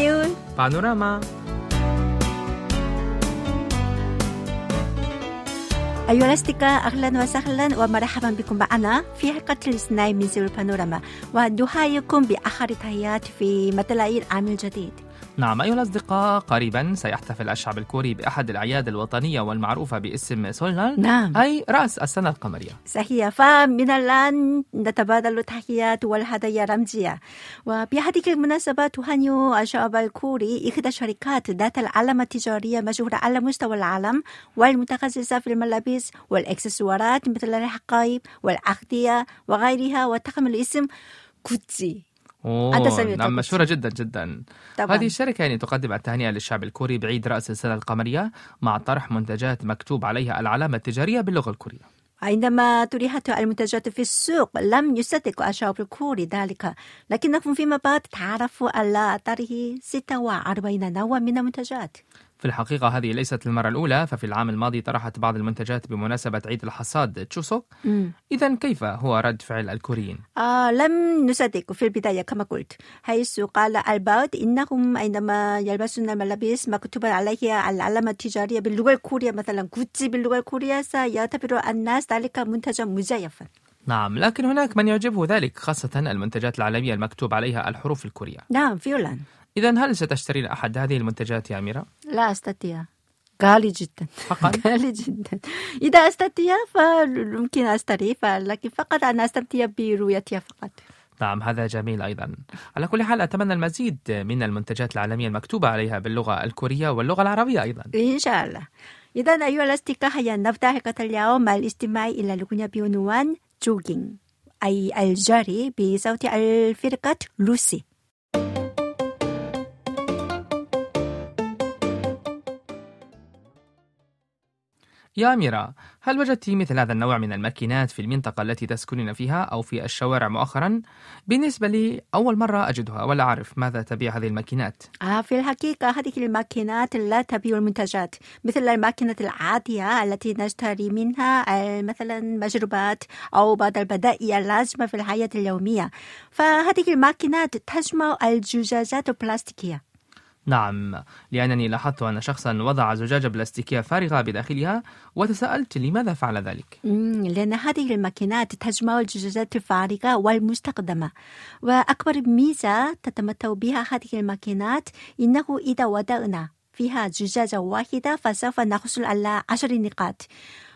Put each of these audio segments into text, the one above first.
راديو بانوراما أيها الأصدقاء أهلا وسهلا ومرحبا بكم معنا في حلقة الاثنين من سير البانوراما ونحييكم بآخر تحيات في مطلع العام الجديد نعم أيها الأصدقاء قريبا سيحتفل الشعب الكوري بأحد الأعياد الوطنية والمعروفة باسم سولنال نعم. أي رأس السنة القمرية. صحيح. فمن الآن نتبادل التحيات والهدايا الرمزية وبهذه المناسبة تهنئ الشعب الكوري إحدى شركات ذات العلامة التجارية مشهورة على مستوى العالم والمتخصصة في الملابس والإكسسوارات مثل الحقائب والأغذية وغيرها وتحمل اسم كوتشي أوه نعم. مشهورة جدا جدا. طبعا. هذه الشركة يعني تقدم التهنئة للشعب الكوري بعيد رأس السنة القمرية مع طرح منتجات مكتوب عليها العلامة التجارية باللغة الكورية. عندما طرحت المنتجات في السوق لم يصدق الشعب الكوري ذلك. لكنهم فيما بعد تعرفوا على طرح 46 نوع من المنتجات. في الحقيقة هذه ليست المرة الأولى ففي العام الماضي طرحت بعض المنتجات بمناسبة عيد الحصاد تشوسوك. إذا كيف هو رد فعل الكوريين؟ آه لم نصدق في البداية كما قلت حيث قال البعض إنهم عندما يلبسون الملابس مكتوب عليها العلامة التجارية باللغة الكورية مثلا كوتشي باللغة الكورية سيعتبر الناس ذلك منتجا مزيفا نعم لكن هناك من يعجبه ذلك خاصة المنتجات العالمية المكتوب عليها الحروف الكورية نعم فعلا إذا هل ستشترين أحد هذه المنتجات يا أميرة؟ لا أستطيع. غالي جدا. فقط؟ غالي جدا. إذا أستطيع فممكن أشتري لكن فقط أنا أستمتع برؤيتها فقط. نعم هذا جميل أيضا. على كل حال أتمنى المزيد من المنتجات العالمية المكتوبة عليها باللغة الكورية واللغة العربية أيضا. إن شاء الله. إذا أيها الأصدقاء هيا نبدأ حلقة اليوم مع الاستماع إلى الأغنية بعنوان jogging أي الجري بصوت الفرقة لوسي. يا أميرة هل وجدت مثل هذا النوع من الماكينات في المنطقة التي تسكنين فيها أو في الشوارع مؤخرا؟ بالنسبة لي أول مرة أجدها ولا أعرف ماذا تبيع هذه الماكينات. آه في الحقيقة هذه الماكينات لا تبيع المنتجات مثل الماكينة العادية التي نشتري منها آه، مثلا مشروبات أو بعض البدائل اللازمة في الحياة اليومية. فهذه الماكينات تجمع الزجاجات البلاستيكية. نعم لأنني لاحظت أن شخصا وضع زجاجة بلاستيكية فارغة بداخلها وتساءلت لماذا فعل ذلك؟ لأن هذه الماكينات تجمع الزجاجات الفارغة والمستخدمة وأكبر ميزة تتمتع بها هذه الماكينات إنه إذا وضعنا فيها زجاجة واحدة فسوف نحصل على عشر نقاط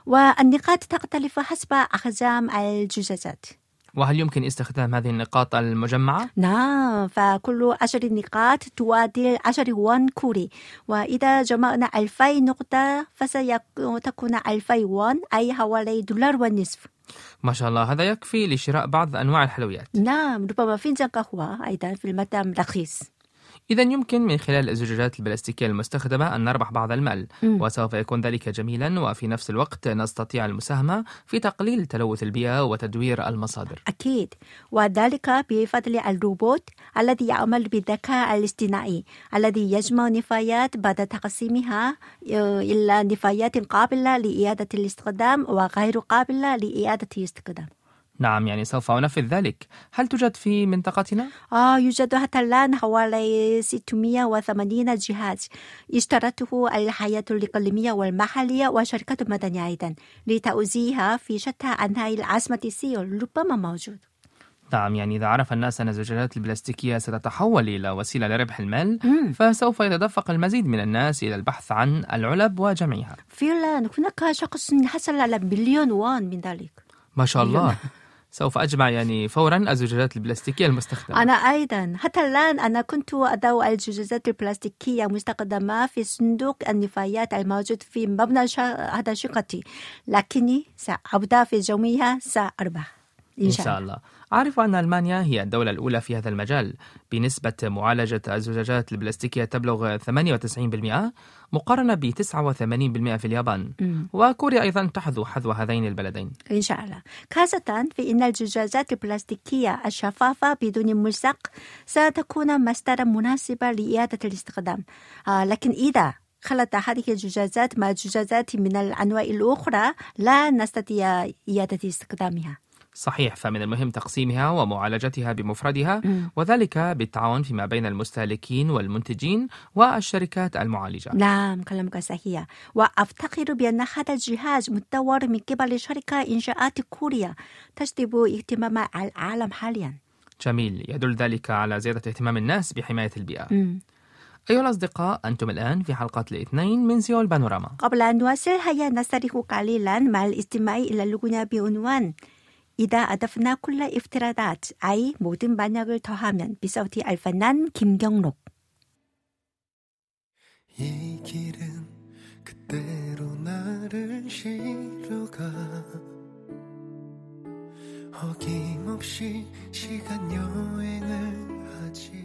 والنقاط تختلف حسب أحجام الزجاجات. وهل يمكن استخدام هذه النقاط المجمعة؟ نعم فكل عشر نقاط تعادل عشر وون كوري. وإذا جمعنا ألفي نقطة فستكون ألفي وون أي حوالي دولار ونصف. ما شاء الله هذا يكفي لشراء بعض أنواع الحلويات. نعم ربما فنجان قهوة أيضا في المطعم رخيص إذا يمكن من خلال الزجاجات البلاستيكية المستخدمة أن نربح بعض المال. مم. وسوف يكون ذلك جميلا وفي نفس الوقت نستطيع المساهمة في تقليل تلوث البيئة وتدوير المصادر. أكيد. وذلك بفضل الروبوت الذي يعمل بالذكاء الاصطناعي الذي يجمع نفايات بعد تقسيمها آه، إلى نفايات قابلة لإعادة الاستخدام وغير قابلة لإعادة الاستخدام. نعم يعني سوف أنفذ ذلك. هل توجد في منطقتنا؟ آه يوجد حتى الآن حوالي 680 جهاز اشترته الحياة الإقليمية والمحلية وشركات مدنية أيضا لتوزيعها في شتى أنحاء العاصمة سيول. ربما موجود. نعم يعني إذا عرف الناس أن الزجاجات البلاستيكية ستتحول إلى وسيلة لربح المال مم. فسوف يتدفق المزيد من الناس إلى البحث عن العلب وجمعها فعلا هناك شخص حصل على مليون وون من ذلك. ما شاء الله. سوف أجمع يعني فورا الزجاجات البلاستيكية المستخدمة. أنا أيضا. حتى الآن أنا كنت أضع الزجاجات البلاستيكية المستخدمة في صندوق النفايات الموجود في مبنى هذا شقتي. لكني سأبدأ في جميعها سأربح إن شاء الله. أعرف أن ألمانيا هي الدولة الأولى في هذا المجال. بنسبة معالجة الزجاجات البلاستيكية تبلغ 98% مقارنة ب 89% في اليابان. وكوريا أيضا تحذو حذو هذين البلدين. إن شاء الله. خاصة في أن الزجاجات البلاستيكية الشفافة بدون ملصق ستكون مصدرا مناسبا لإعادة الاستخدام. آه لكن إذا خلط هذه الزجاجات مع زجاجات من الأنواع الأخرى لا نستطيع إعادة استخدامها. صحيح فمن المهم تقسيمها ومعالجتها بمفردها. وذلك بالتعاون فيما بين المستهلكين والمنتجين والشركات المعالجة. نعم كلامك صحيح. وأفتخر بأن هذا الجهاز مطور من قبل شركة إنشاءات كوريا تجذب اهتمام العالم حاليا. جميل. يدل ذلك على زيادة اهتمام الناس بحماية البيئة. مم. أيها الأصدقاء أنتم الآن في حلقة الاثنين من سيول بانوراما. قبل أن نواصل هيا نستريح قليلا مع الاستماع إلى اللغة بعنوان 이다 아다프나 콜라 이프티라다 아이 모든 만약을 더하면 비서디 알파난 김경록. 이 길은 그대로 나를 실어가. 어김없이 시간 여행을 하지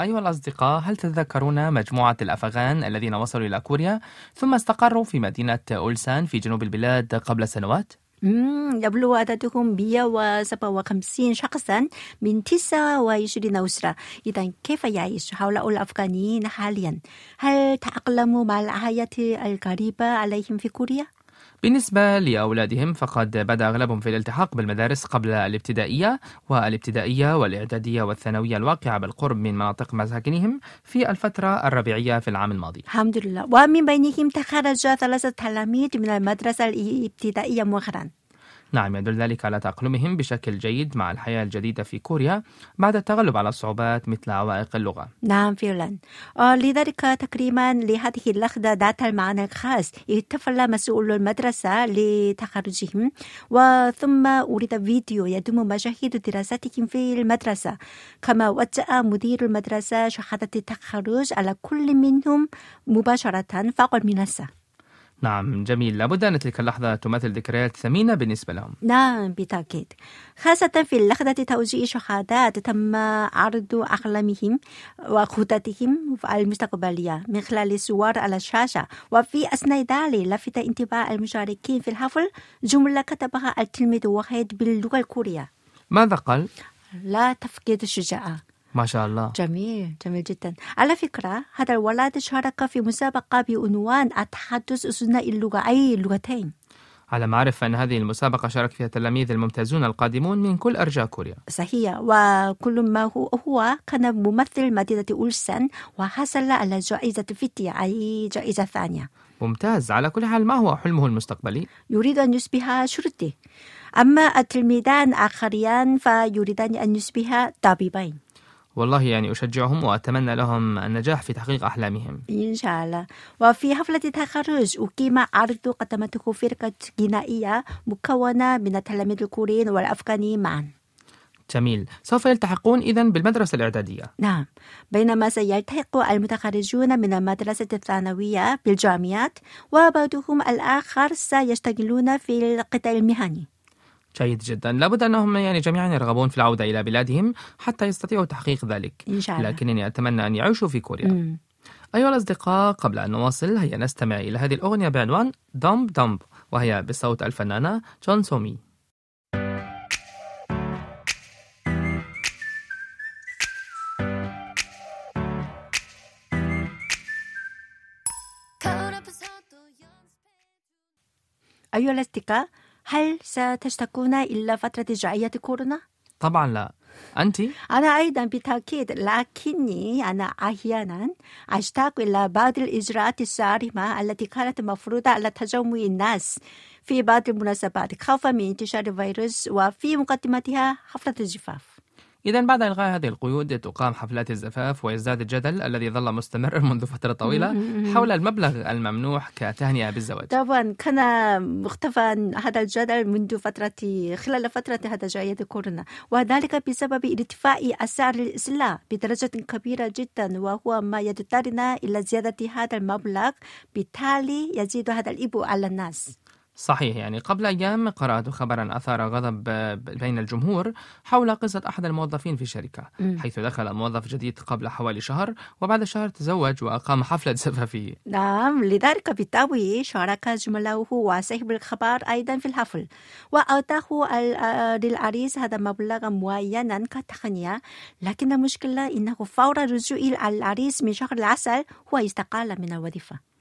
أيها الأصدقاء هل تتذكرون مجموعة الأفغان الذين وصلوا إلى كوريا ثم استقروا في مدينة أولسان في جنوب البلاد قبل سنوات؟ يبلغ عددهم 157 شخصا من 29 أسرة إذا كيف يعيش هؤلاء الأفغانيين حاليا؟ هل تأقلموا مع الحياة الغريبة عليهم في كوريا؟ بالنسبة لأولادهم فقد بدأ أغلبهم في الالتحاق بالمدارس قبل الابتدائية والابتدائية والإعدادية والثانوية الواقعة بالقرب من مناطق مساكنهم في الفترة الربيعية في العام الماضي. الحمد لله. ومن بينهم تخرج ثلاثة تلاميذ من المدرسة الابتدائية مؤخرا نعم يدل ذلك على تأقلمهم بشكل جيد مع الحياة الجديدة في كوريا بعد التغلب على الصعوبات مثل عوائق اللغة. نعم فعلا آه، لذلك تكريما لهذه اللحظة ذات المعنى الخاص احتفل مسؤول المدرسة لتخرجهم وثم أريد فيديو يضم مشاهد دراستهم في المدرسة. كما وجه مدير المدرسة شهادة التخرج على كل منهم مباشرة فوق المنصة نعم جميل. لابد أن تلك اللحظة تمثل ذكريات ثمينة بالنسبة لهم. نعم بالتأكيد خاصة في لحظة توزيع شهادات تم عرض أحلامهم وخططهم المستقبلية من خلال الصور على الشاشة. وفي أثناء ذلك لفت انتباه المشاركين في الحفل. جملة كتبها التلميذ واحد باللغة الكورية. ماذا قال؟ لا تفقد الشجاعة ما شاء الله جميل جميل جدا. على فكرة هذا الولد شارك في مسابقة بعنوان التحدث أثناء اللغة أي اللغتين على ما أعرف أن هذه المسابقة شارك فيها التلاميذ الممتازون القادمون من كل أرجاء كوريا. صحيح. وكل ما هو, هو كان ممثل مدينة أولسان وحصل على جائزة فيتيا أي جائزة ثانية. ممتاز. على كل حال ما هو حلمه المستقبلي؟ يريد أن يصبح شرطي. أما التلميذان آخريان فيريدان أن يصبحا طبيبين. والله يعني أشجعهم وأتمنى لهم النجاح في تحقيق أحلامهم. إن شاء الله. وفي حفلة التخرج أقيم عرض قدمته فرقة غنائية مكونة من التلاميذ الكوريين والأفغانيين معا. جميل. سوف يلتحقون إذا بالمدرسة الإعدادية. نعم. بينما سيلتحق المتخرجون من المدرسة الثانوية بالجامعات وبعضهم الآخر سيشتغلون في القطاع المهني. جيد جدا. لابد أنهم يعني جميعا يرغبون في العودة إلى بلادهم حتى يستطيعوا تحقيق ذلك. إن شاء الله. لكنني أتمنى أن يعيشوا في كوريا. مم. أيها الأصدقاء قبل أن نواصل هيا نستمع إلى هذه الأغنية بعنوان دمب دمب وهي بصوت الفنانة جون سومي. أيها الأصدقاء هل ستشتكون إلى فترة جائية كورونا؟ طبعا لا. أنت؟ أنا أيضا بالتأكيد لكني أنا أحيانا أشتاق إلى بعض الإجراءات الصارمة التي كانت مفروضة على تجمع الناس في بعض المناسبات خوفا من انتشار الفيروس وفي مقدمتها حفلة الزفاف إذا بعد إلغاء هذه القيود تقام حفلات الزفاف ويزداد الجدل الذي ظل مستمرا منذ فترة طويلة حول المبلغ الممنوح كتهنئة بالزواج. طبعا كان مختفى هذا الجدل منذ فترة خلال فترة هذا جائحة كورونا وذلك بسبب ارتفاع أسعار السلع بدرجة كبيرة جدا وهو ما يضطرنا إلى زيادة هذا المبلغ بالتالي يزيد هذا الإبو على الناس. صحيح يعني قبل أيام قرأت خبرا أثار غضب بين الجمهور حول قصة أحد الموظفين في الشركة. حيث دخل موظف جديد قبل حوالي شهر وبعد شهر تزوج وأقام حفلة زفافية. نعم لذلك بالطبع شارك زملائه وصاحب الخبر أيضا في الحفل. وأعطاه للعريس هذا مبلغا معينا كتقنية لكن المشكلة إنه فور رجوع العريس من شهر العسل هو استقال من الوظيفة.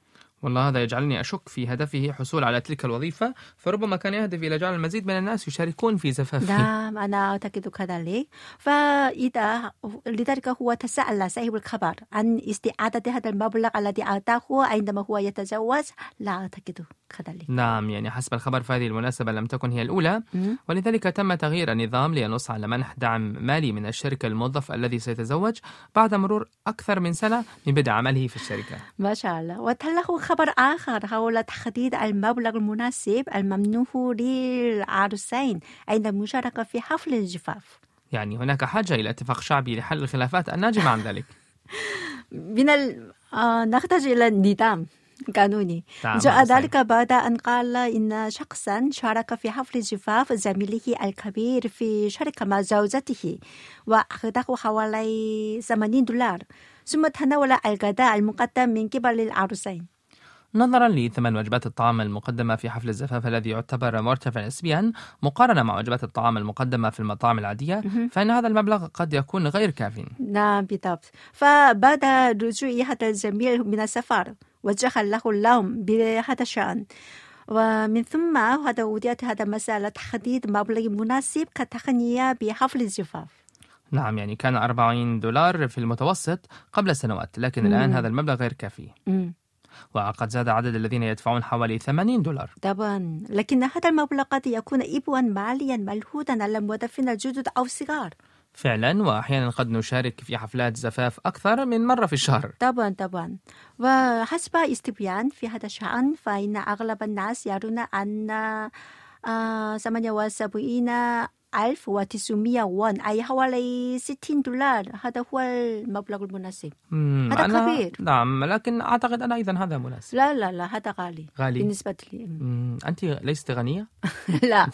والله هذا يجعلني أشك في هدفه حصول على تلك الوظيفة فربما كان يهدف إلى جعل المزيد من الناس يشاركون في زفافه. نعم أنا أعتقد كذلك. فإذا لذلك هو تساءل صاحب الخبر عن استعادة هذا المبلغ الذي أعطاه عندما هو يتزوج لا أعتقد كذلك. نعم يعني حسب الخبر فهذه المناسبة لم تكن هي الأولى. ولذلك تم تغيير النظام لينص على منح دعم مالي من الشركة للموظف الذي سيتزوج بعد مرور أكثر من سنة من بدء عمله في الشركة. ما شاء الله. وتله خبر آخر حول تحديد المبلغ المناسب الممنوح للعروسين عند المشاركة في حفل الزفاف يعني هناك حاجة إلى اتفاق شعبي لحل الخلافات الناجمة عن ذلك. من ال... آه نحتاج إلى نظام قانوني نعم، جاء. ذلك بعد أن قال إن شخصا شارك في حفل زفاف زميله الكبير في شركة مع زوجته وأخذه حوالي 80 دولار ثم تناول الغداء المقدم من قبل العروسين. نظرا لثمن وجبات الطعام المقدمة في حفل الزفاف الذي يعتبر مرتفع نسبيا مقارنة مع وجبات الطعام المقدمة في المطاعم العادية فإن هذا المبلغ قد يكون غير كاف نعم بالضبط. فبعد رجوع هذا الزميل من السفر وجه له اللوم بهذا الشأن. ومن ثم هذا وضعت هذا مسألة تحديد مبلغ مناسب كتقنية بحفل الزفاف. نعم يعني كان 40 دولار في المتوسط قبل سنوات لكن الآن مم. هذا المبلغ غير كافي. مم. وقد زاد عدد الذين يدفعون حوالي 80 دولار. طبعا. لكن هذا المبلغ قد يكون إبوا ماليا ملحوظا على الموظفين الجدد أو الصغار. فعلا وأحيانا قد نشارك في حفلات زفاف أكثر من مرة في الشهر. طبعا طبعا. وحسب استبيان في هذا الشأن فإن أغلب الناس يرون أن آه، 78 ألف وتسعمية وون أي حوالي 60 دولار. هذا هو المبلغ المناسب. هذا أنا كبير. نعم لكن أعتقد أنا أيضا هذا مناسب. لا لا لا هذا غالي. غالي. بالنسبة لي. مم، أنت ليست غنية؟ لا.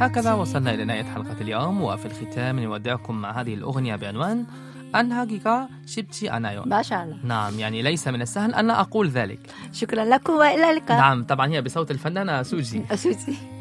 هكذا وصلنا إلى نهاية حلقة اليوم وفي الختام نودعكم مع هذه الأغنية بعنوان أنهاجيكا شبتي أنايون ما شاء الله. نعم يعني ليس من السهل أن أقول ذلك. شكرا لكم وإلى اللقاء. نعم طبعا هي بصوت الفنانة سوجي. أسوسي